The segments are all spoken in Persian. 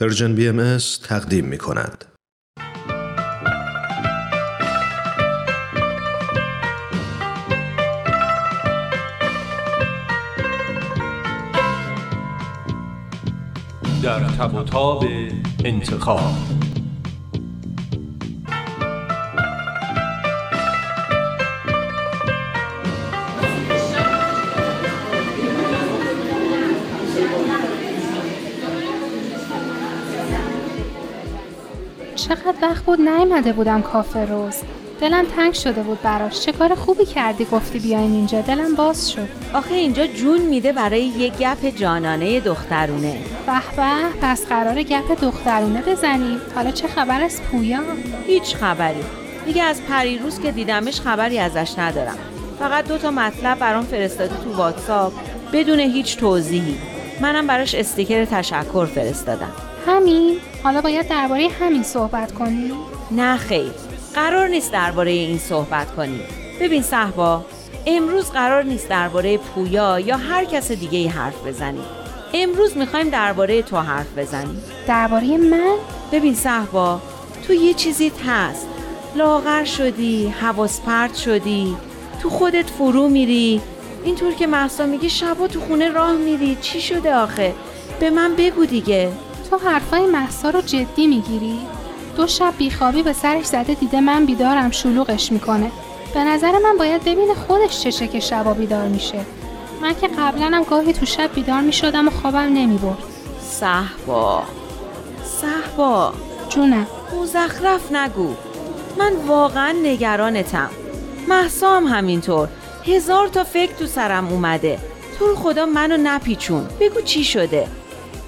پرژن بی ام تقدیم می کند. در تب و تاب انتخاب چقدر وقت بود نیومده بودم کافه روز. دلم تنگ شده بود براش. چه کار خوبی کردی گفتی بیاین اینجا. دلم باز شد. آخه اینجا جون میده برای یه گپ جانانه دخترونه. به به پس قرار گپ دخترونه بزنیم. حالا چه خبر از پویا؟ هیچ خبری. دیگه از پریروز که دیدمش خبری ازش ندارم. فقط دو تا مطلب برام فرستاده تو واتساپ بدون هیچ توضیحی. منم براش استیکر تشکر فرستادم. همین. حالا باید درباره همین صحبت کنی نه خیر. قرار نیست درباره این صحبت کنیم. ببین صحبا امروز قرار نیست درباره پویا یا هر کس دیگه ای حرف بزنیم امروز می‌خوایم درباره تو حرف بزنیم. درباره من؟ ببین صحبا تو یه چیزیت هست. لاغر شدی حواس پرت شدی تو خودت فرو میری. اینطور که محسا میگه شبا تو خونه راه میری. چی شده آخه؟ به من بگو دیگه. تو حرفای محسا رو جدی می‌گیری؟ دو شب بیخوابی به سرش زده دیده من بیدارم شلوغش می‌کنه. به نظر من باید ببینه خودش چشه که شبا بیدار میشه. من که قبلا هم گاهی تو شب بیدار می‌شدم و خوابم نمی‌برد. صحبا. صحبا. جونم. مزخرف نگو. من واقعا نگرانتم. محسا هم همینطور. هزار تا فکر تو سرم اومده. تو رو خدا منو نپیچون. بگو چی شده.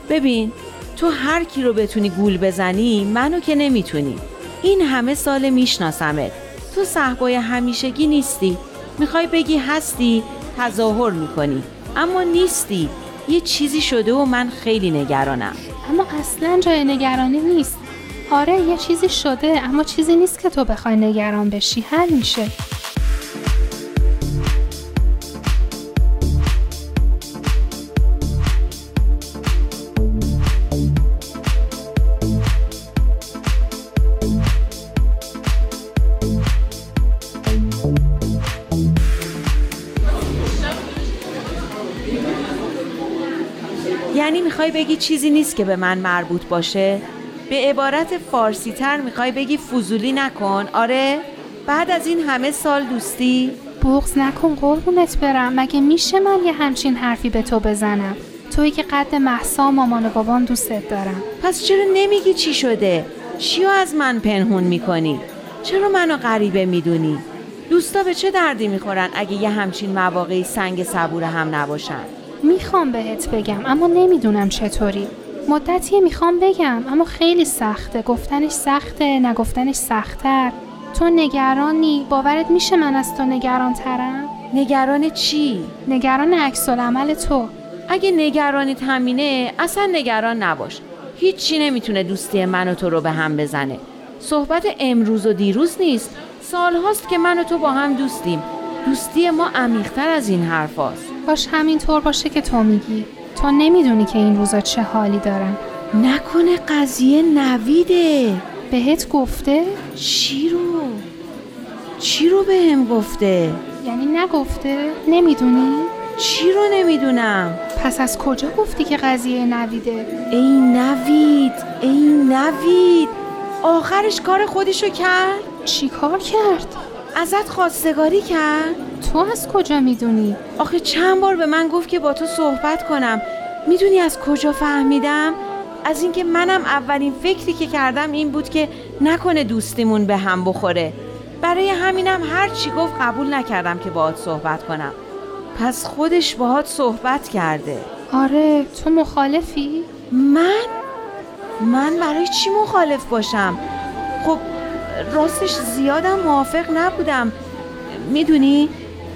ببین تو هر کی رو بتونی گول بزنی منو که نمی‌تونی. این همه سال میشناسمت. تو صحبای همیشگی نیستی. می‌خوای بگی هستی تظاهر می‌کنی. اما نیستی. یه چیزی شده و من خیلی نگرانم. اما اصلا جای نگرانی نیست. آره یه چیزی شده اما چیزی نیست که تو بخوای نگران بشی. حل میشه. می‌خوای بگی چیزی نیست که به من مربوط باشه؟ به عبارت فارسی تر می‌خوای بگی فضولی نکن آره؟ بعد از این همه سال دوستی؟ بغز نکن قربونت برم مگه میشه من یه همچین حرفی به تو بزنم توی که قد محسا مامان و بابام دوستت دارم پس چرا نمیگی چی شده؟ چیو از من پنهون می‌کنی؟ چرا منو غریبه می‌دونی؟ دوستا به چه دردی می‌خورن اگه یه همچین مواقعی سنگ صبور هم نباشن؟ می‌خوام بهت بگم اما نمی‌دونم چطوری. مدتیه می‌خوام بگم اما خیلی سخته. گفتنش سخته نگفتنش سختتر. تو نگرانی؟ باورت میشه من از تو نگران ترم نگران چی؟ نگران عکس عمل تو. اگه نگرانیت همینه اصلا نگران نباش. هیچی نمی‌تونه دوستی من و تو رو به هم بزنه. صحبت امروز و دیروز نیست. سالهاست که من و تو با هم دوستیم. دوستی ما عمیقتر از این حرف باش همینطور باشه که تو میگی تو نمی‌دونی که این روزا چه حالی دارم نکنه قضیه نویده بهت گفته؟ چی رو؟ چی رو به هم گفته؟ یعنی نگفته؟ نمی‌دونی؟ چی رو نمی‌دونم؟ پس از کجا گفتی که قضیه نویده؟ ای نوید ای نوید آخرش کار خودشو کرد؟ چی کار کرد؟ ازت خواستگاری کرد؟ تو از کجا می‌دونی؟ آخه چند بار به من گفت که با تو صحبت کنم می‌دونی از کجا فهمیدم؟ از اینکه منم اولین فکری که کردم این بود که نکنه دوستیمون به هم بخوره برای همینم هر چی گفت قبول نکردم که باهات صحبت کنم پس خودش باهات صحبت کرده آره تو مخالفی؟ من؟ من برای چی مخالف باشم؟ خب راستش زیادم موافق نبودم می‌دونی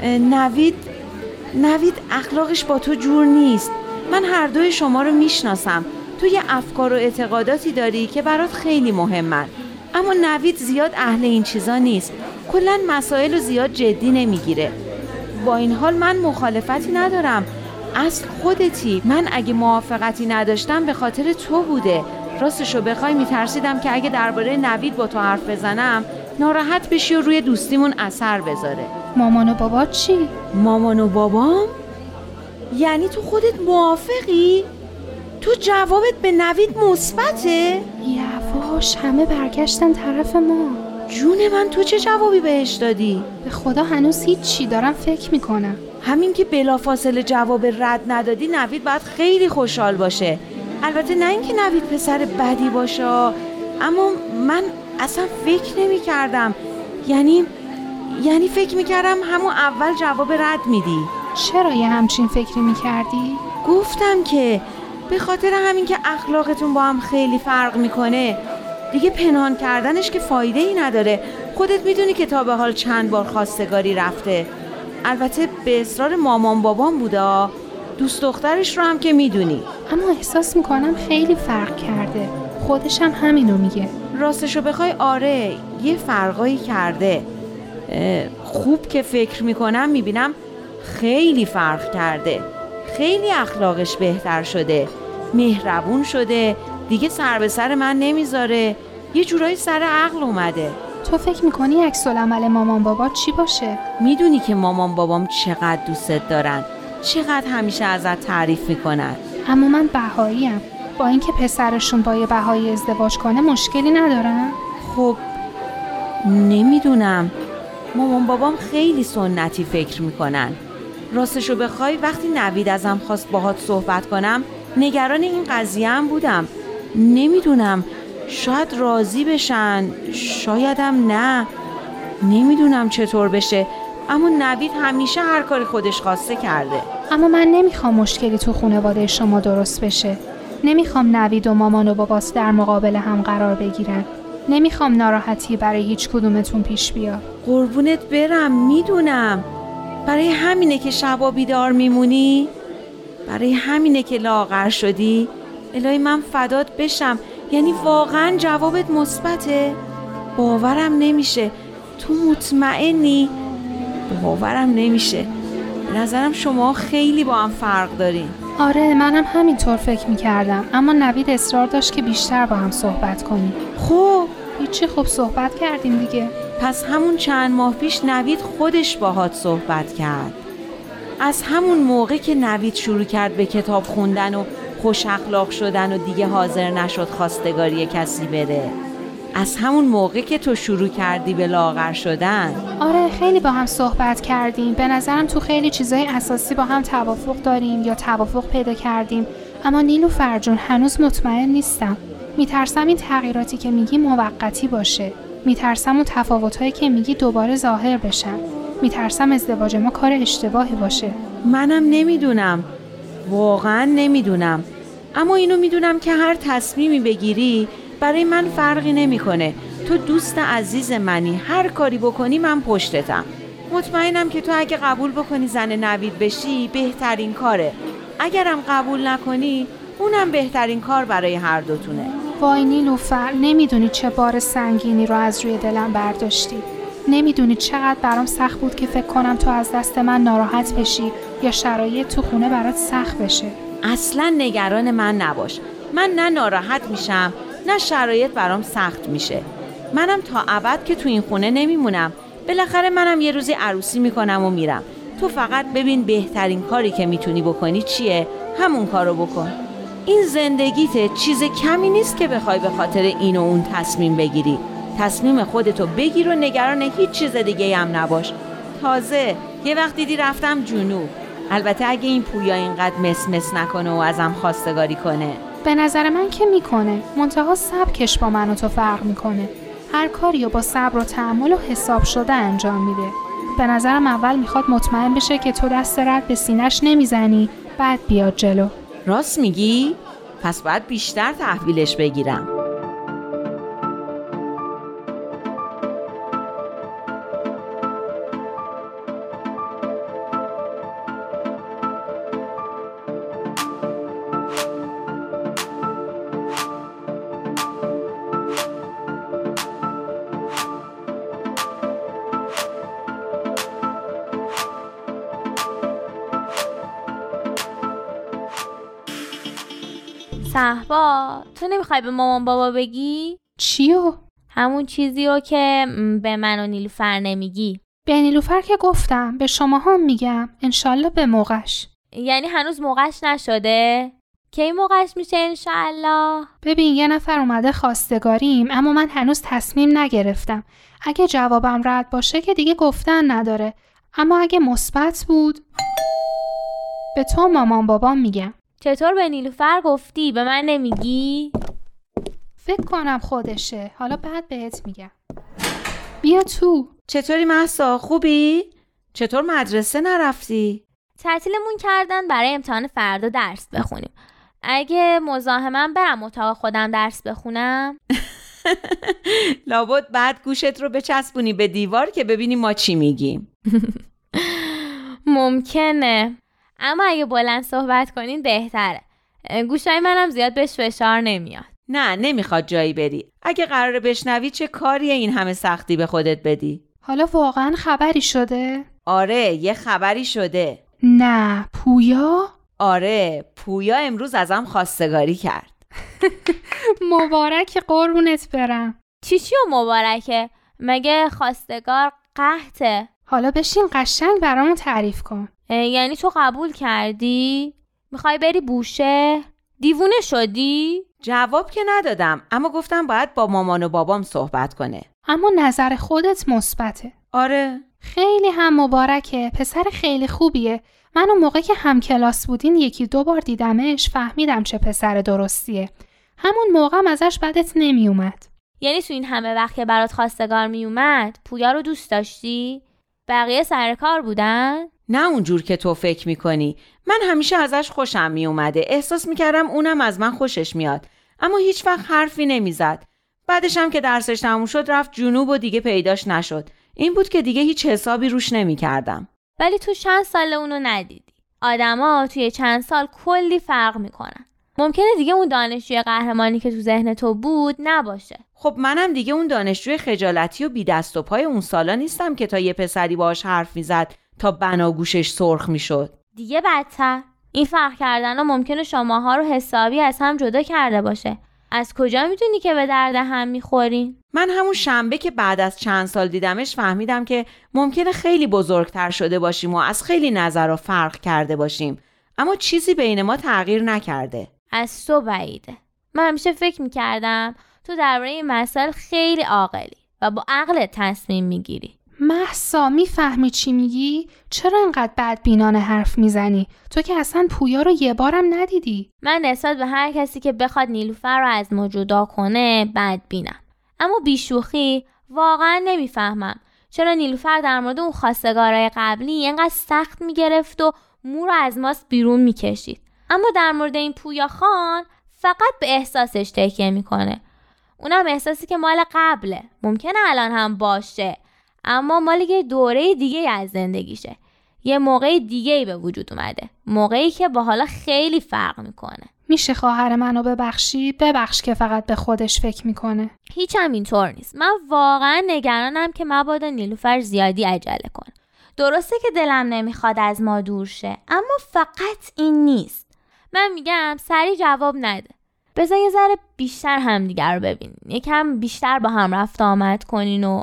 نوید نوید اخلاقش با تو جور نیست. من هر دوی شما رو می‌شناسم. تو یه افکار و اعتقاداتی داری که برات خیلی مهمن. اما نوید زیاد اهل این چیزا نیست. کلا مسائل رو زیاد جدی نمی‌گیره. با این حال من مخالفتی ندارم. اصل خودتی. من اگه موافقتی نداشتم به خاطر تو بوده. راستشو بخوای میترسیدم که اگه درباره نوید با تو حرف بزنم ناراحت بشی و روی دوستیمون اثر بذاره. مامان و بابا چی؟ مامان و بابام؟ یعنی تو خودت موافقی؟ تو جوابت به نوید مثبته؟ یواش همه برگشتن طرف ما جون من تو چه جوابی بهش دادی؟ به خدا هنوز هیچی دارم فکر می‌کنم همین که بلافاصله جواب رد ندادی نوید باید خیلی خوشحال باشه البته نه اینکه نوید پسر بدی باشه اما من اصلا فکر نمی کردم یعنی یعنی فکر می کردم همون اول جواب رد میدی. چرا یه همچین فکری می‌کردی؟ گفتم که به خاطر همین که اخلاقتون با هم خیلی فرق می‌کنه دیگه پنهان کردنش که فایده ای نداره. خودت می‌دونی که تا به حال چند بار خواستگاری رفته. البته به اصرار مامان بابام بودا دوست دخترش رو هم که می‌دونی. اما احساس می‌کنم خیلی فرق کرده. خودش هم همینو میگه. راستشو بخوای آره یه فرقایی کرده. خوب که فکر می‌کنم می‌بینم خیلی فرق کرده. خیلی اخلاقش بهتر شده. مهربون شده. دیگه سر به سر من نمی‌ذاره. یه جورایی سر عقل اومده. تو فکر می‌کنی عکس العمل مامان بابا چی باشه؟ می‌دونی که مامان بابام چقدر دوستت دارن. چقدر همیشه ازت تعریف می‌کنن. اما من بهاییم. با اینکه پسرشون با یه بهایی ازدواج کنه مشکلی ندارم خب نمی‌دونم. مامان بابام خیلی سنتی فکر می‌کنن. راستشو بخوای وقتی نوید ازم خواست باهات صحبت کنم نگران این قضیه هم بودم. نمی‌دونم شاید راضی بشن شایدم نه. نمی‌دونم چطور بشه. اما نوید همیشه هر کاری خودش خواسته کرده. اما من نمی‌خوام مشکلی تو خانواده شما درست بشه. نمی‌خوام نوید و مامان و باباس در مقابل هم قرار بگیرن. نمی‌خوام ناراحتی برای هیچ کدومتون پیش بیاد. قربونت برم می‌دونم. برای همینه که شبا بیدار میمونی؟ برای همینه که لاغر شدی؟ الهی من فدات بشم. یعنی واقعا جوابت مثبته؟ باورم نمیشه. تو مطمئنی؟ باورم نمیشه. نظرم شما خیلی با هم فرق دارین. آره منم همینطور فکر می‌کردم. اما نوید اصرار داشت که بیشتر با هم صحبت کنیم. خب. هیچی خوب صحبت کردیم دیگه. پس همون چند ماه پیش نوید خودش باهات صحبت کرد. از همون موقع که نوید شروع کرد به کتاب خوندن و خوش اخلاق شدن و دیگه حاضر نشد خواستگاری کسی بره از همون موقع که تو شروع کردی به لاغر شدن. آره خیلی با هم صحبت کردیم. به نظرم تو خیلی چیزای اساسی با هم توافق داریم یا توافق پیدا کردیم. اما نیلو فرجون هنوز مطمئن نیستم. میترسم این تغییراتی که میگی موقتی باشه. میترسم اون تفاوتهایی که میگی دوباره ظاهر بشن. میترسم ازدواج ما کار اشتباهی باشه. منم نمی‌دونم. واقعا نمی‌دونم. اما اینو می‌دونم که هر تصمیمی بگیری برای من فرقی نمی‌کنه. تو دوست عزیز منی هر کاری بکنی من پشتتم. مطمئنم که تو اگه قبول بکنی زن نوید بشی بهترین کاره. اگرم قبول نکنی اونم بهترین کار برای هر دوتونه. وای نیلوفر نمی‌دونی چه بار سنگینی رو از روی دلم برداشتی. نمی‌دونی چقدر برام سخت بود که فکر کنم تو از دست من ناراحت بشی یا شرایط تو خونه برات سخت بشه. اصلا نگران من نباش. من نه ناراحت میشم نه شرایط برام سخت میشه. منم تا ابد که تو این خونه نمیمونم. بالاخره منم یه روزی عروسی می‌کنم و میرم. تو فقط ببین بهترین کاری که می‌تونی بکنی چیه؟ همون کارو بکن. این زندگیت چیز کمی نیست که بخوای به خاطر این و اون تصمیم بگیری. تصمیم خودتو بگیر و نگران هیچ چیز دیگه هم نباش. تازه یه وقت دیدی رفتم جنوب. البته اگه این پویا اینقدر مس مس نکنه و ازم خواستگاری کنه. به نظر من که می‌کنه. منتها سبکش با من و تو فرق می‌کنه. هر کاری رو با صبر و تحمل و حساب شده انجام میده. به نظرم اول می‌خواد مطمئن بشه که تو دست رد به سینش نمی‌زنی بعد بیاد جلو. راست میگی؟ پس باید بیشتر تحویلش بگیرم. صحبا تو نمی‌خوای به مامان بابا بگی؟ چیو؟ همون چیزیو که به من و نیلوفر نمیگی به نیلوفر که گفتم به شما هم میگم انشالله به موقعش یعنی هنوز موقعش نشده؟ کی موقعش میشه انشالله؟ ببین یه نفر اومده خواستگاریم اما من هنوز تصمیم نگرفتم اگه جوابم رد باشه که دیگه گفتن نداره اما اگه مثبت بود به تو مامان بابام میگم چطور به نیلوفر گفتی؟ به من نمیگی؟ فکر کنم خودشه. حالا بعد بهت میگم. بیا تو. چطوری محسا؟ خوبی؟ چطور مدرسه نرفتی؟ تعطیلمون کردن برای امتحان فردا درس بخونیم. اگه مزاحمم برم اتاق خودم درس بخونم. لابد بعد گوشت رو بچسبونی به دیوار که ببینی ما چی میگیم. ممکنه. اما اگه بلند صحبت کنین بهتره. گوشای منم زیاد بهش فشار نمیاد. نه نمی‌خواد جایی بری. اگه قراره بشنوی چه کاریه این همه سختی به خودت بدی؟ حالا واقعا خبری شده؟ آره یه خبری شده. نه پویا؟ آره پویا امروز ازم خواستگاری کرد. مبارک قربونت برم. چی چی و مبارکه؟ مگه خواستگار قحطه؟ حالا بشین قشنگ برامون تعریف کن یعنی تو قبول کردی؟ می‌خوای بری بوشه؟ دیوونه شدی؟ جواب که ندادم اما گفتم باید با مامان و بابام صحبت کنه اما نظر خودت مثبته آره خیلی هم مبارکه پسر خیلی خوبیه من اون موقع که هم کلاس بودین یکی دو بار دیدمش فهمیدم چه پسر درستیه همون موقعم ازش بدت نمیومد یعنی تو این همه وقت که برات خواستگار میومد پویا رو دوست داشتی؟ بقیه سر کار بودن؟ نه اونجور که تو فکر می‌کنی. من همیشه ازش خوشم میومده احساس می‌کردم اونم از من خوشش میاد. اما هیچ وقت حرفی نمی‌زد. بعدش هم که درسش تموم شد رفت جنوب و دیگه پیداش نشد. این بود که دیگه هیچ حسابی روش نمی‌کردم. ولی تو چند سال اونو ندیدی. آدما توی چند سال کلی فرق می‌کنن. ممکنه دیگه اون دانشجوی قهرمانی که تو ذهن تو بود نباشه. خب منم دیگه اون دانشجوی خجالتی و بی دست و پای اون سالا نیستم که تا یه پسری باهاش حرف می‌زد تا بناگوشش سرخ می‌شد. دیگه بدتر. این فرق کردن ها ممکنه شماها رو حسابی از هم جدا کرده باشه. از کجا می‌تونی که به درد هم می‌خورین؟ من همون شنبه که بعد از چند سال دیدمش فهمیدم که ممکنه خیلی بزرگتر شده باشیم و از خیلی نظر و فرق کرده باشیم. اما چیزی بین ما تغییر نکرده. از تو بعیده. من همیشه فکر می‌کردم تو درباره این مسائل خیلی عاقلی و با عقل تصمیم می‌گیری. محسا می‌فهمی چی میگی؟ چرا انقدر بدبینانه حرف می‌زنی؟ تو که اصلا پویا رو یه بارم ندیدی. من نسبت به هر کسی که بخواد نیلوفر رو از ما جدا کنه بدبینم. اما بیشوخی واقعا نمی‌فهمم چرا نیلوفر در مورد اون خواستگارای قبلی اینقدر سخت می‌گرفت و مو رو از ماست بیرون می‌کشید. اما در مورد این پویا خان فقط به احساسش تکیه می‌کنه. اونم احساسی که مال قبله. ممکنه الان هم باشه اما مال یه دوره دیگه از زندگیشه. یه موقع دیگه به وجود اومده. موقعی که با حالا خیلی فرق می‌کنه. میشه خواهر منو ببخشی؟ ببخش که فقط به خودش فکر می‌کنه. هیچ هم اینطور نیست. من واقعا نگرانم که مبادا نیلوفر زیادی عجله کنه درسته که دلم نمی‌خواد از ما دور شه اما فقط این نیست. من میگم سری جواب نده. بذار یه ذره بیشتر همدیگر رو ببینین. یکم بیشتر با هم رفت آمد کنین و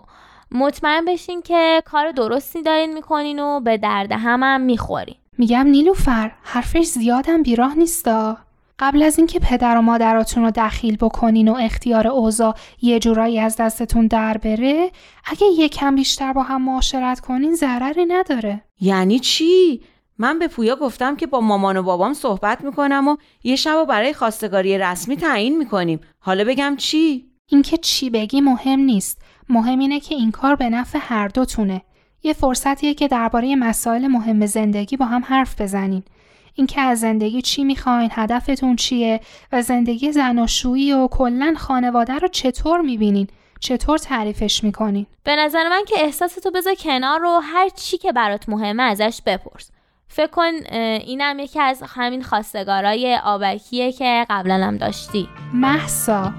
مطمئن بشین که کار درستی دارین می‌کنین و به درد هم هم می‌خورین. میگم نیلوفر حرفش زیادم بیراه نیستا. قبل از اینکه پدر و مادراتون رو دخیل بکنین و اختیار اوضاع یه جورایی از دستتون در بره اگه یکم بیشتر با هم معاشرت کنین ضرری نداره. یعنی چی؟ من به پویا گفتم که با مامان و بابام صحبت می‌کنم و یه شب و برای خواستگاری رسمی تعیین می‌کنیم. حالا بگم چی؟ اینکه چی بگی مهم نیست. مهم اینه که این کار به نفع هر دوتونه. یه فرصتیه که درباره مسائل مهم زندگی با هم حرف بزنین اینکه از زندگی چی می‌خواین هدفتون چیه و زندگی زناشویی و کلا خانواده رو چطور می‌بینین؟ چطور تعریفش می‌کنین؟ به نظر من که احساستو بذار کنار و هر چی که برات مهمه ازش بپرس. فکر کن اینم یکی از همین خواستگارای آبکیه که قبلا هم داشتی. محسا